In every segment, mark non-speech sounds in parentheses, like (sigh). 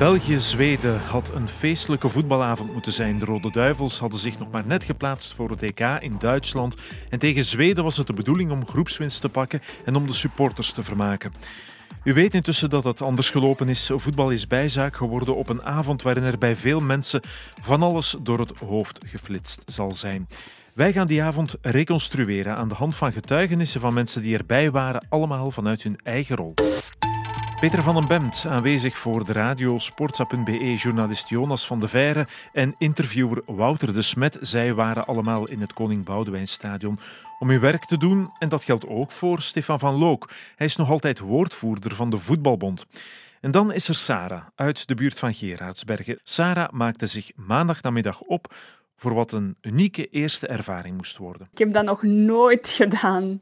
België-Zweden had een feestelijke voetbalavond moeten zijn. De Rode Duivels hadden zich nog maar net geplaatst voor het EK in Duitsland. En tegen Zweden was het de bedoeling om groepswinst te pakken en om de supporters te vermaken. U weet intussen dat het anders gelopen is. Voetbal is bijzaak geworden op een avond waarin er bij veel mensen van alles door het hoofd geflitst zal zijn. Wij gaan die avond reconstrueren aan de hand van getuigenissen van mensen die erbij waren, allemaal vanuit hun eigen rol. Peter van den Bemt, aanwezig voor de radio Sportsa.be, journalist Jonas van de Veire en interviewer Wouter de Smet. Zij waren allemaal in het Koning Boudewijnstadion om hun werk te doen. En dat geldt ook voor Stefan van Look. Hij is nog altijd woordvoerder van de Voetbalbond. En dan is er Sarah uit de buurt van Gerardsbergen. Sarah maakte zich maandagnamiddag op voor wat een unieke eerste ervaring moest worden. Ik heb dat nog nooit gedaan.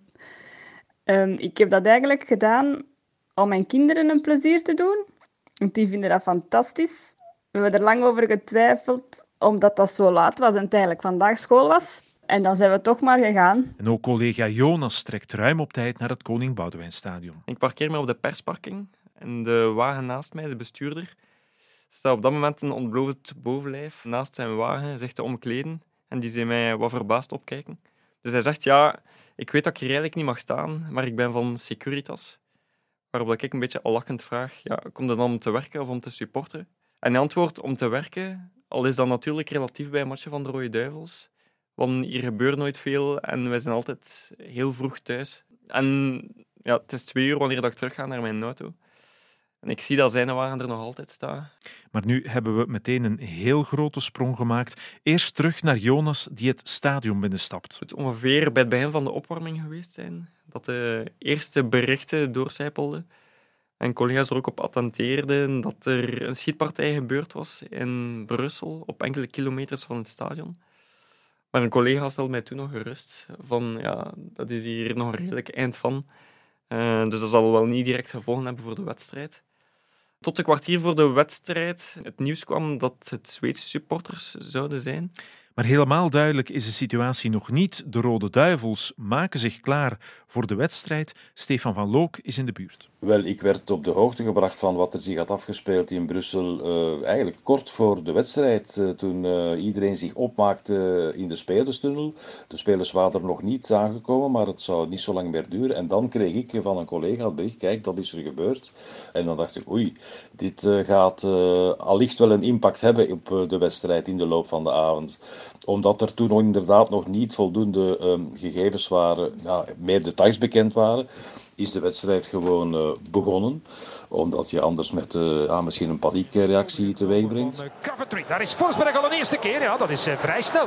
Um, ik heb dat eigenlijk gedaan om mijn kinderen een plezier te doen. Want die vinden dat fantastisch. We hebben er lang over getwijfeld, omdat dat zo laat was en het eigenlijk vandaag school was. En dan zijn we toch maar gegaan. En ook collega Jonas trekt ruim op tijd naar het Koning Boudewijnstadion. Ik parkeer me op de persparking en de wagen naast mij, de bestuurder, staat op dat moment een ontbloot bovenlijf naast zijn wagen, zegt te omkleden. En die zei mij wat verbaasd opkijken. Dus hij zegt, ja, ik weet dat ik hier eigenlijk niet mag staan, maar ik ben van Securitas. Waarop ik een beetje al lachend vraag, ja, komt het dan om te werken of om te supporten? En hij antwoordt om te werken, al is dat natuurlijk relatief bij een matje van de Rode Duivels. Want hier gebeurt nooit veel en wij zijn altijd heel vroeg thuis. En ja, het is twee uur wanneer ik terug ga naar mijn auto. En ik zie dat zijn wagen er nog altijd staan. Maar nu hebben we meteen een heel grote sprong gemaakt. Eerst terug naar Jonas, die het stadion binnenstapt. Het moet ongeveer bij het begin van de opwarming geweest zijn. Dat de eerste berichten doorcijpelden. En collega's er ook op attenteerden dat er een schietpartij gebeurd was in Brussel, op enkele kilometers van het stadion. Maar een collega stelde mij toen nog gerust van ja, dat is hier nog een redelijk eind van. Uh, dus dat zal wel niet direct gevolgen hebben voor de wedstrijd. Tot een kwartier voor de wedstrijd het nieuws kwam dat het Zweedse supporters zouden zijn. Maar helemaal duidelijk is de situatie nog niet. De Rode Duivels maken zich klaar voor de wedstrijd. Stefan van Look is in de buurt. Wel, ik werd op de hoogte gebracht van wat er zich had afgespeeld in Brussel. Uh, eigenlijk kort voor de wedstrijd, uh, toen uh, iedereen zich opmaakte in de spelerstunnel. De spelers waren er nog niet aangekomen, maar het zou niet zo lang meer duren. En dan kreeg ik van een collega het bericht: kijk, dat is er gebeurd. En dan dacht ik: oei, dit gaat allicht wel een impact hebben op de wedstrijd in de loop van de avond. Omdat er toen inderdaad nog niet voldoende ehm, gegevens waren, meer details bekend waren is de wedstrijd gewoon uh, begonnen. Omdat je anders met uh, misschien een paniekreactie teweeg brengt. Daar is Forsberg al een eerste keer. Ja, dat is uh, vrij snel.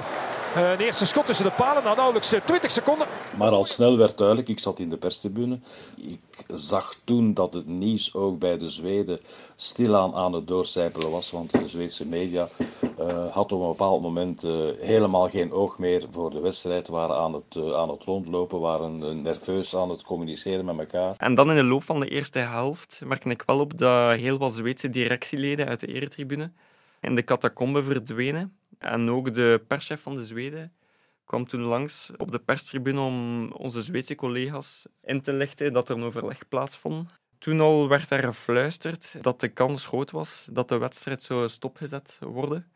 Een eerste schot tussen de palen, na nauwelijks 20 seconden. Maar al snel werd duidelijk, ik zat in de perstribune. Ik zag toen dat het nieuws ook bij de Zweden stilaan aan het doorcijpelen was. Want de Zweedse media had op een bepaald moment helemaal geen oog meer voor de wedstrijd. Waren aan het, aan het rondlopen, waren nerveus aan het communiceren met en dan in de loop van de eerste helft merkte ik wel op dat heel wat Zweedse directieleden uit de eretribune in de catacombe verdwenen. En ook de perschef van de Zweden kwam toen langs op de perstribune om onze Zweedse collega's in te lichten dat er een overleg plaatsvond. Toen al werd er gefluisterd dat de kans groot was dat de wedstrijd zou stopgezet worden.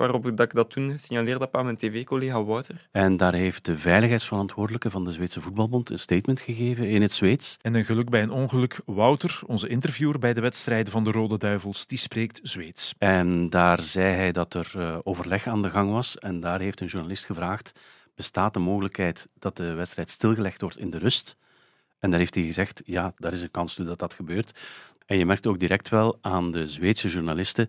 Waarop ik dat toen gesignaleerd heb aan mijn tv-collega Wouter. En daar heeft de veiligheidsverantwoordelijke van de Zweedse Voetbalbond een statement gegeven in het Zweeds. En een geluk bij een ongeluk. Wouter, onze interviewer bij de wedstrijden van de Rode Duivels, die spreekt Zweeds. En daar zei hij dat er uh, overleg aan de gang was. En daar heeft een journalist gevraagd, bestaat de mogelijkheid dat de wedstrijd stilgelegd wordt in de rust? En daar heeft hij gezegd, ja, daar is een kans toe dat dat gebeurt. En je merkt ook direct wel aan de Zweedse journalisten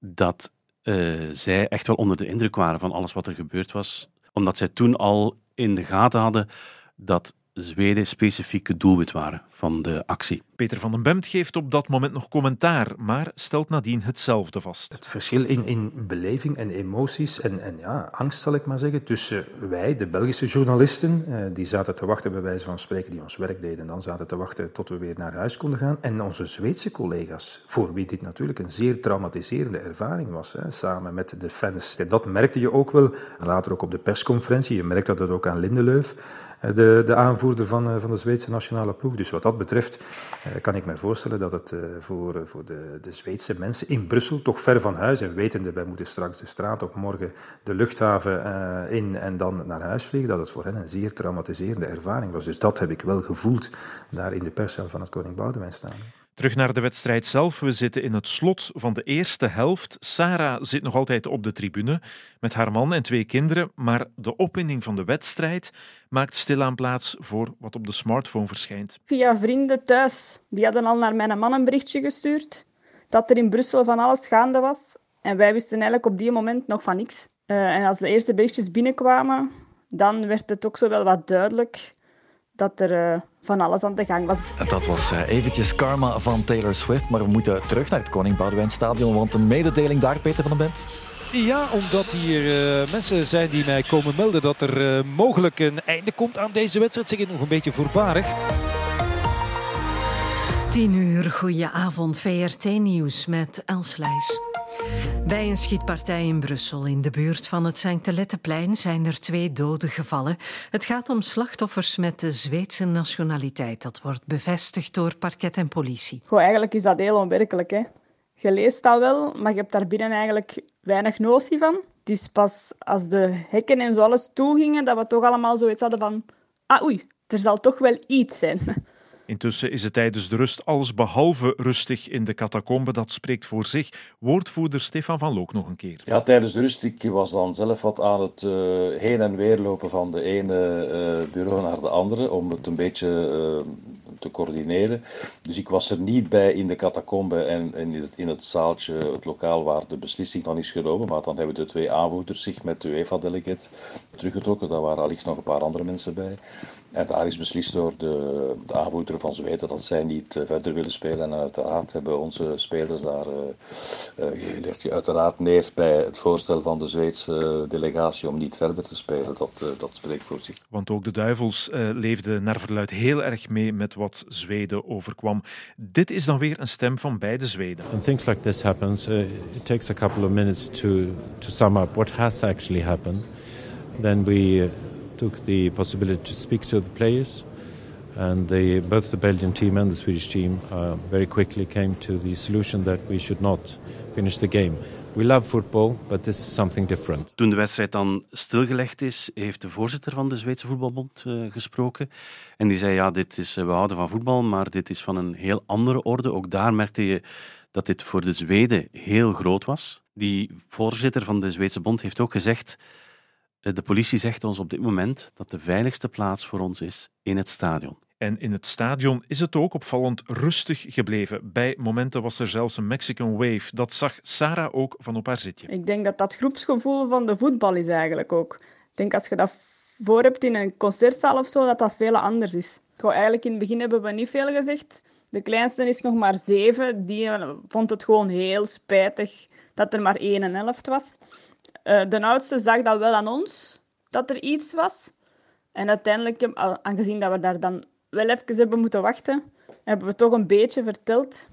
dat uh, zij echt wel onder de indruk waren van alles wat er gebeurd was. Omdat zij toen al in de gaten hadden dat Zweden specifieke doelwit waren van de actie. Peter van den Bemt geeft op dat moment nog commentaar, maar stelt nadien hetzelfde vast. Het verschil in, in beleving en emoties en, en ja, angst, zal ik maar zeggen, tussen wij, de Belgische journalisten, eh, die zaten te wachten, bij wijze van spreken, die ons werk deden, en dan zaten te wachten tot we weer naar huis konden gaan, en onze Zweedse collega's, voor wie dit natuurlijk een zeer traumatiserende ervaring was, hè, samen met de fans. Dat merkte je ook wel, later ook op de persconferentie, je merkt dat het ook aan Lindeleuf, de, de aanvoerder van, van de Zweedse nationale ploeg. Dus wat dat betreft kan ik me voorstellen dat het voor, voor de, de Zweedse mensen in Brussel, toch ver van huis, en wetende wij moeten straks de straat op, morgen de luchthaven in en dan naar huis vliegen, dat het voor hen een zeer traumatiserende ervaring was. Dus dat heb ik wel gevoeld daar in de perscel van het Koning Boudewijn staan. Terug naar de wedstrijd zelf. We zitten in het slot van de eerste helft. Sarah zit nog altijd op de tribune met haar man en twee kinderen, maar de opwinding van de wedstrijd maakt stilaan plaats voor wat op de smartphone verschijnt. Via vrienden thuis. Die hadden al naar mijn man een berichtje gestuurd dat er in Brussel van alles gaande was. En wij wisten eigenlijk op die moment nog van niks. Uh, en als de eerste berichtjes binnenkwamen, dan werd het ook zo wel wat duidelijk dat er uh, van alles aan de gang was. Dat was uh, eventjes karma van Taylor Swift, maar we moeten terug naar het Koning Boudewijn Stadion, want een mededeling daar, Peter van den Bent. Ja, omdat hier uh, mensen zijn die mij komen melden dat er mogelijk een einde komt aan deze wedstrijd. Zeg ik nog een beetje voorbarig. 10 uur, goeie avond, VRT Nieuws met Els Leijs. Bij een schietpartij in Brussel in de buurt van het Saint-Letteplein zijn er twee doden gevallen. Het gaat om slachtoffers met de Zweedse nationaliteit. Dat wordt bevestigd door parket en politie. Goh, eigenlijk is dat heel onwerkelijk. Hè? Je leest dat wel, maar je hebt daar binnen eigenlijk weinig notie van. Het is pas als de hekken en zo alles toegingen dat we toch allemaal zoiets hadden van... Ah, oei, er zal toch wel iets zijn. Intussen is het tijdens de rust alles behalve rustig in de catacombe. Dat spreekt voor zich. Woordvoerder Stefan van Look nog een keer. Ja, tijdens de rust, ik was dan zelf wat aan het uh, heen en weer lopen van de ene uh, bureau naar de andere, om het een beetje uh, te coördineren. Dus ik was er niet bij in de catacombe en in het, in het zaaltje, het lokaal waar de beslissing dan is genomen. Maar dan hebben de twee aanvoerders zich met de UEFA-delegate teruggetrokken. Daar waren allicht nog een paar andere mensen bij. En daar is beslist door de, de aanvoerder van Zweden dat zij niet uh, verder willen spelen. En uiteraard hebben onze spelers daar uh, uh, uiteraard neer bij het voorstel van de Zweedse delegatie om niet verder te spelen. Dat, dat spreekt voor zich. Want ook de Duivels leefden naar verluid heel erg mee met wat Zweden overkwam. Dit is dan weer een stem van beide Zweden. When things like this happens, it takes a couple of minutes to, to sum up what has actually happened. Then we took the possibility to speak to the players. And they, both the Belgian team and the Swedish team uh, very quickly came to the solution that we should not finish the game. We love football, but this is something different. Toen de wedstrijd dan stilgelegd is, heeft de voorzitter van de Zweedse voetbalbond uh, gesproken. En die zei, ja, dit is, uh, we houden van voetbal, maar dit is van een heel andere orde. Ook daar merkte je dat dit voor de Zweden heel groot was. Die voorzitter van de Zweedse bond heeft ook gezegd eh, de politie zegt ons op dit moment dat de veiligste plaats voor ons is in het stadion. En in het stadion is het ook opvallend rustig gebleven. Bij momenten was er zelfs een Mexican wave. Dat zag Sarah ook van op haar zitje. Ik denk dat dat groepsgevoel van de voetbal is eigenlijk ook. Ik denk als je dat voor hebt in een concertzaal of zo, dat dat veel anders is. Goh, eigenlijk in het begin hebben we niet veel gezegd. De kleinste is nog maar zeven. Die vond het gewoon heel spijtig dat er maar één helft was. Uh, de oudste zag dat wel aan ons, dat er iets was. En uiteindelijk, aangezien dat we daar dan wel even hebben moeten wachten, hebben we toch een beetje verteld.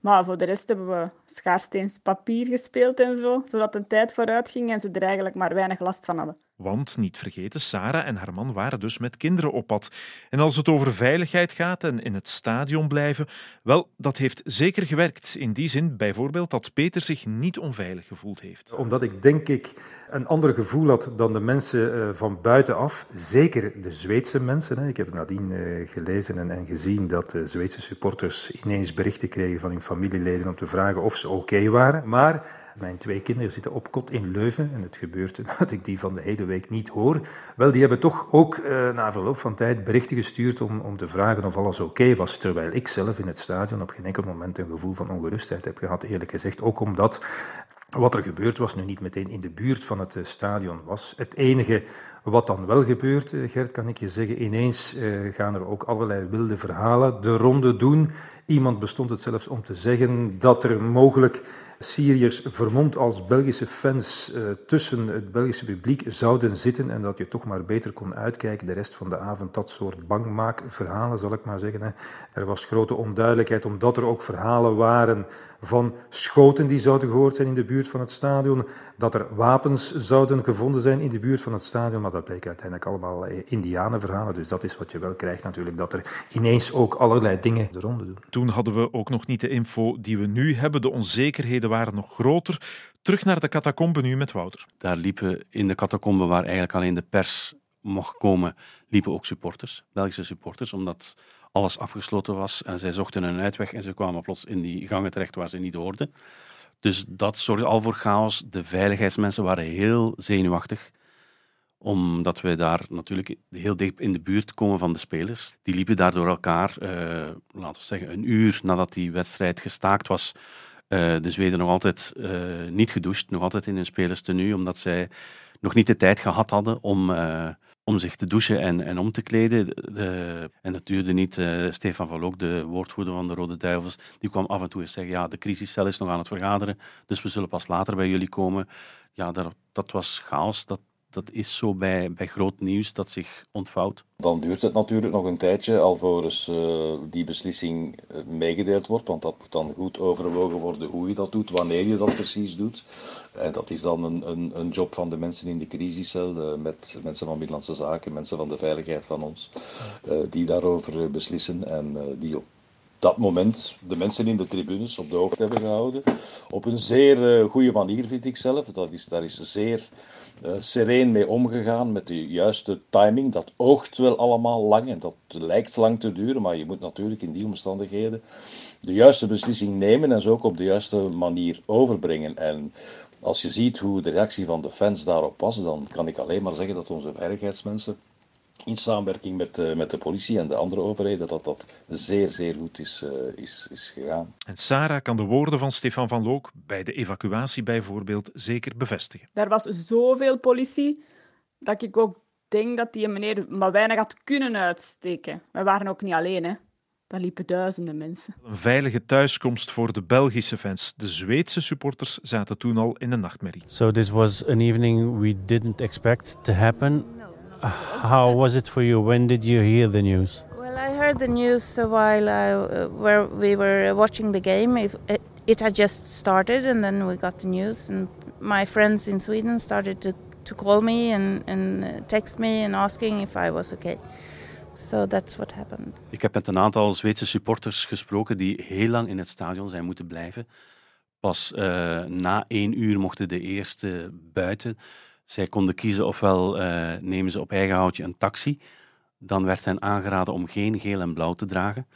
Maar voor de rest hebben we schaarsteens papier gespeeld en zo, zodat de tijd vooruit ging en ze er eigenlijk maar weinig last van hadden. Want, niet vergeten, Sarah en haar man waren dus met kinderen op pad. En als het over veiligheid gaat en in het stadion blijven, wel, dat heeft zeker gewerkt. In die zin bijvoorbeeld dat Peter zich niet onveilig gevoeld heeft. Omdat ik denk ik een ander gevoel had dan de mensen uh, van buitenaf. Zeker de Zweedse mensen. Ik heb nadien uh, gelezen en, en, gezien dat de Zweedse supporters ineens berichten kregen van hun familieleden om te vragen of ze oké waren. Maar mijn twee kinderen zitten op kot in Leuven en het gebeurt (laughs) dat ik die van de hele week niet hoor. Wel, die hebben toch ook uh, na verloop van tijd berichten gestuurd om, om te vragen of alles oké was. Terwijl ik zelf in het stadion op geen enkel moment een gevoel van ongerustheid heb gehad, eerlijk gezegd. Ook omdat wat er gebeurd was nu niet meteen in de buurt van het eh, stadion was. Het enige wat dan wel gebeurt, eh, Gert, kan ik je zeggen, ineens uh, gaan er ook allerlei wilde verhalen de ronde doen. Iemand bestond het zelfs om te zeggen dat er mogelijk Syriërs vermomd als Belgische fans uh, tussen het Belgische publiek zouden zitten en dat je toch maar beter kon uitkijken de rest van de avond. Dat soort bangmaakverhalen, zal ik maar zeggen. Er was grote onduidelijkheid omdat er ook verhalen waren van schoten die zouden gehoord zijn in de buurt van het stadion, dat er wapens zouden gevonden zijn in de buurt van het stadion, dat bleek uiteindelijk allemaal eh, indianenverhalen. Dus dat is wat je wel krijgt natuurlijk, dat er ineens ook allerlei dingen de ronde doen. Toen hadden we ook nog niet de info die we nu hebben. De onzekerheden waren nog groter. Terug naar de catacombe nu met Wouter. Daar liepen in de catacombe, waar eigenlijk alleen de pers mocht komen, liepen ook supporters, Belgische supporters, omdat alles afgesloten was en zij zochten een uitweg en ze kwamen plots in die gangen terecht waar ze niet hoorden. Dus dat zorgde al voor chaos. De veiligheidsmensen waren heel zenuwachtig, omdat we daar natuurlijk heel dicht in de buurt komen van de spelers. Die liepen daar door elkaar, uh, laten we zeggen, een uur nadat die wedstrijd gestaakt was. Uh, de Zweden nog altijd uh, niet gedoucht, nog altijd in hun spelerstenu, omdat zij nog niet de tijd gehad hadden om om zich te douchen en, en om te kleden. De, en dat duurde niet. Stefan van Look, de woordvoerder van de Rode Duivels, die kwam af en toe eens zeggen, ja, de crisiscel is nog aan het vergaderen, dus we zullen pas later bij jullie komen. Ja, dat, dat was chaos. Dat, dat is zo bij, bij groot nieuws dat zich ontvouwt. Dan duurt het natuurlijk nog een tijdje alvorens uh, die beslissing uh, meegedeeld wordt, want dat moet dan goed overwogen worden hoe je dat doet, wanneer je dat precies doet. En dat is dan een, een, een job van de mensen in de crisiscel, uh, met mensen van Middellandse Zaken, mensen van de veiligheid van ons, die daarover beslissen en die op dat moment de mensen in de tribunes op de hoogte hebben gehouden. Op een zeer uh, goede manier, vind ik zelf. Dat is, daar is zeer uh, sereen mee omgegaan met de juiste timing. Dat oogt wel allemaal lang en dat lijkt lang te duren, maar je moet natuurlijk in die omstandigheden de juiste beslissing nemen en ze ook op de juiste manier overbrengen. En als je ziet hoe de reactie van de fans daarop was, dan kan ik alleen maar zeggen dat onze veiligheidsmensen in samenwerking met, uh, met de politie en de andere overheden, dat dat zeer, zeer goed is, uh, is, is gegaan. En Sarah kan de woorden van Stefan van Look bij de evacuatie bijvoorbeeld zeker bevestigen. Daar was zoveel politie dat ik ook denk dat die meneer maar weinig had kunnen uitsteken. We waren ook niet alleen, hè. Daar liepen duizenden mensen. Een veilige thuiskomst voor de Belgische fans. De Zweedse supporters zaten toen al in de nachtmerrie. So this was an evening we didn't expect to happen. How was it for you? When did you hear the news? Well, I heard the news while I, uh, where we were watching the game. It, it, had just started, and then we got the news. And my friends in Sweden started to, to call me and, and uh, text me and asking if I was okay. So that's what happened. Ik heb met een aantal Zweedse supporters gesproken die heel lang in het stadion zijn moeten blijven. Pas uh, na één uur mochten de eerste buiten. Zij konden kiezen ofwel uh, nemen ze op eigen houtje een taxi, dan werd hen aangeraden om geen geel en blauw te dragen,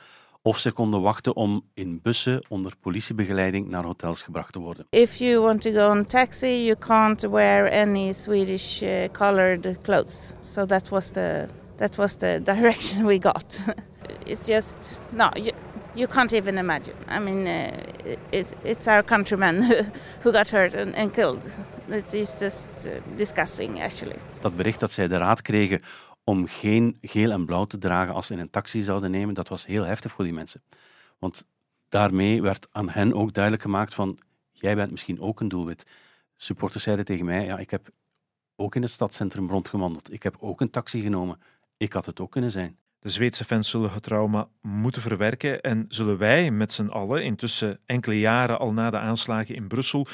of ze konden wachten om in bussen onder politiebegeleiding naar hotels gebracht te worden. If you want to go on taxi, you can't wear any Swedish uh, colored clothes. So that was the that was the (laughs) direction we got. (laughs) it's just no, you, you can't even imagine. I mean, uh, it, it's our countrymen (laughs) who got hurt and, and killed. It is just uh, disgusting, actually. Dat bericht dat zij de raad kregen om geen geel en blauw te dragen als ze in een taxi zouden nemen, dat was heel heftig voor die mensen. Want daarmee werd aan hen ook duidelijk gemaakt van, jij bent misschien ook een doelwit. Supporters zeiden tegen mij, ja, ik heb ook in het stadscentrum rondgewandeld. Ik heb ook een taxi genomen. Ik had het ook kunnen zijn. De Zweedse fans zullen het trauma moeten verwerken en zullen wij met z'n allen, intussen enkele jaren al na de aanslagen in Brussel,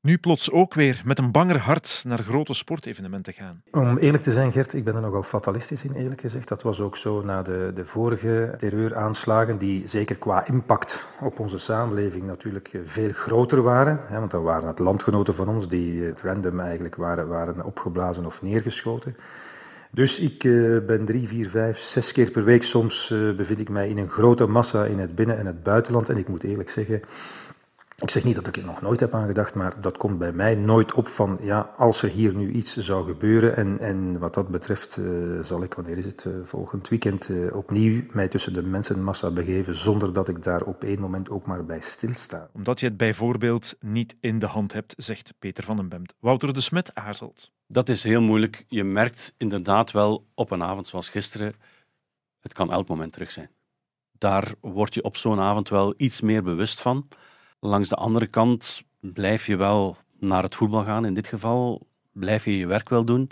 nu plots ook weer met een banger hart naar grote sportevenementen gaan. Om eerlijk te zijn, Gert, ik ben er nogal fatalistisch in, eerlijk gezegd. Dat was ook zo na de, de vorige terreuraanslagen, die zeker qua impact op onze samenleving natuurlijk veel groter waren. Hè, want dan waren het landgenoten van ons die het random eigenlijk waren, waren opgeblazen of neergeschoten. Dus ik uh, ben drie, vier, vijf, zes keer per week. Soms uh, bevind ik mij in een grote massa in het binnen- en het buitenland. En ik moet eerlijk zeggen, ik zeg niet dat ik er nog nooit heb aan gedacht, maar dat komt bij mij nooit op van, ja, als er hier nu iets zou gebeuren. En, en wat dat betreft uh, zal ik, wanneer is het, volgend weekend opnieuw mij tussen de mensenmassa begeven, zonder dat ik daar op één moment ook maar bij stilsta. Omdat je het bijvoorbeeld niet in de hand hebt, zegt Peter van den Bemt. Wouter de Smet aarzelt. Dat is heel moeilijk. Je merkt inderdaad wel op een avond zoals gisteren, het kan elk moment terug zijn. Daar word je op zo'n avond wel iets meer bewust van. Langs de andere kant blijf je wel naar het voetbal gaan. In dit geval blijf je je werk wel doen.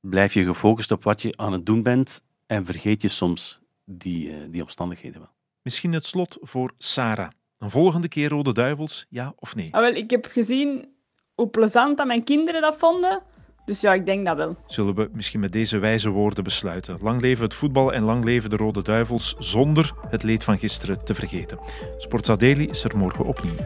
Blijf je gefocust op wat je aan het doen bent en vergeet je soms die, uh, die omstandigheden wel. Misschien het slot voor Sarah. Een volgende keer Rode Duivels, ja of nee? Ah, wel, ik heb gezien hoe plezant dat mijn kinderen dat vonden. Dus ja, ik denk dat wel. Zullen we misschien met deze wijze woorden besluiten. Lang leven het voetbal en lang leven de Rode Duivels zonder het leed van gisteren te vergeten. Sportsadeli is er morgen opnieuw.